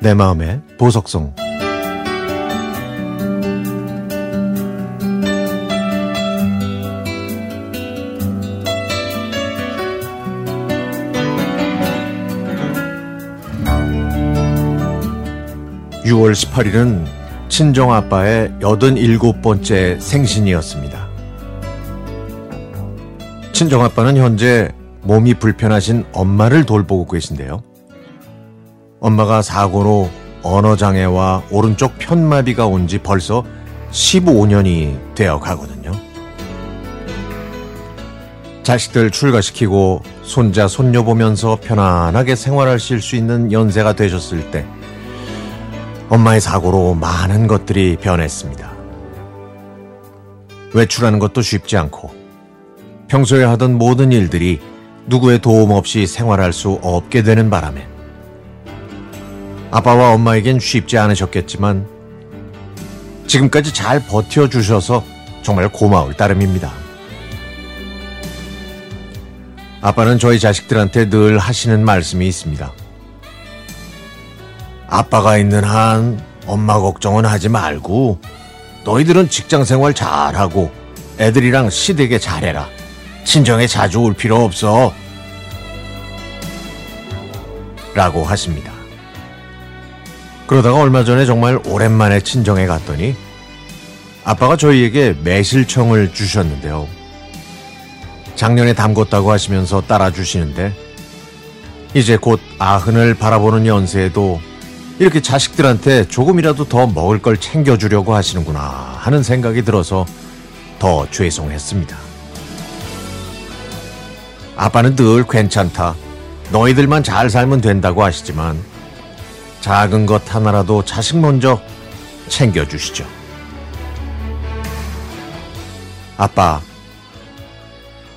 내 마음의 보석성 6월 18일은 친정아빠의 87번째 생신이었습니다. 친정아빠는 현재 몸이 불편하신 엄마를 돌보고 계신데요. 엄마가 사고로 언어장애와 오른쪽 편마비가 온 지 벌써 15년이 되어 가거든요. 자식들 출가시키고 손자, 손녀 보면서 편안하게 생활하실 수 있는 연세가 되셨을 때 엄마의 사고로 많은 것들이 변했습니다. 외출하는 것도 쉽지 않고 평소에 하던 모든 일들이 누구의 도움 없이 생활할 수 없게 되는 바람에 아빠와 엄마에겐 쉽지 않으셨겠지만 지금까지 잘 버텨주셔서 정말 고마울 따름입니다. 아빠는 저희 자식들한테 늘 하시는 말씀이 있습니다. 아빠가 있는 한 엄마 걱정은 하지 말고 너희들은 직장 생활 잘하고 애들이랑 시댁에 잘해라. 친정에 자주 올 필요 없어. 라고 하십니다. 그러다가 얼마 전에 정말 오랜만에 친정에 갔더니 아빠가 저희에게 매실청을 주셨는데요. 작년에 담궜다고 하시면서 따라주시는데 이제 곧 아흔을 바라보는 연세에도 이렇게 자식들한테 조금이라도 더 먹을 걸 챙겨주려고 하시는구나 하는 생각이 들어서 더 죄송했습니다. 아빠는 늘 괜찮다. 너희들만 잘 살면 된다고 하시지만 작은 것 하나라도 자식 먼저 챙겨주시죠. 아빠.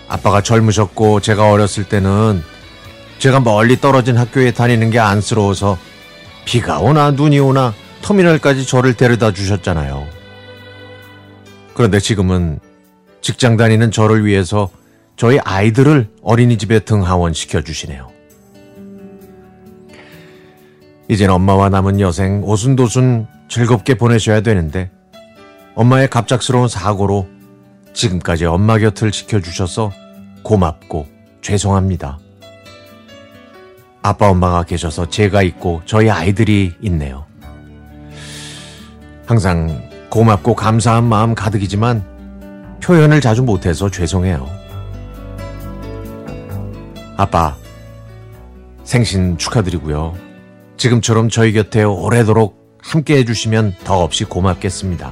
아빠가 젊으셨고 제가 어렸을 때는 제가 멀리 떨어진 학교에 다니는 게 안쓰러워서 비가 오나 눈이 오나 터미널까지 저를 데려다 주셨잖아요. 그런데 지금은 직장 다니는 저를 위해서 저희 아이들을 어린이집에 등하원 시켜 주시네요. 이젠 엄마와 남은 여생 오순도순 즐겁게 보내셔야 되는데 엄마의 갑작스러운 사고로 지금까지 엄마 곁을 지켜주셔서 고맙고 죄송합니다. 아빠 엄마가 계셔서 제가 있고 저희 아이들이 있네요. 항상 고맙고 감사한 마음 가득이지만 표현을 자주 못해서 죄송해요. 아빠, 생신 축하드리고요. 지금처럼 저희 곁에 오래도록 함께 해주시면 더없이 고맙겠습니다.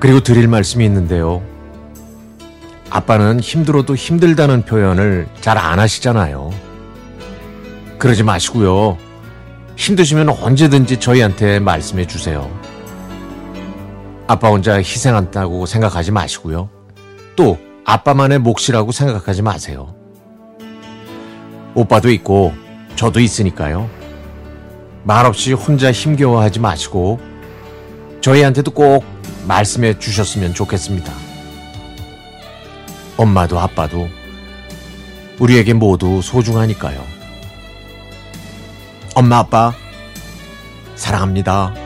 그리고 드릴 말씀이 있는데요. 아빠는 힘들어도 힘들다는 표현을 잘 안 하시잖아요. 그러지 마시고요. 힘드시면 언제든지 저희한테 말씀해 주세요. 아빠 혼자 희생한다고 생각하지 마시고요. 또 아빠만의 몫이라고 생각하지 마세요. 오빠도 있고 저도 있으니까요. 말없이 혼자 힘겨워하지 마시고 저희한테도 꼭 말씀해 주셨으면 좋겠습니다. 엄마도 아빠도 우리에게 모두 소중하니까요. 엄마 아빠 사랑합니다.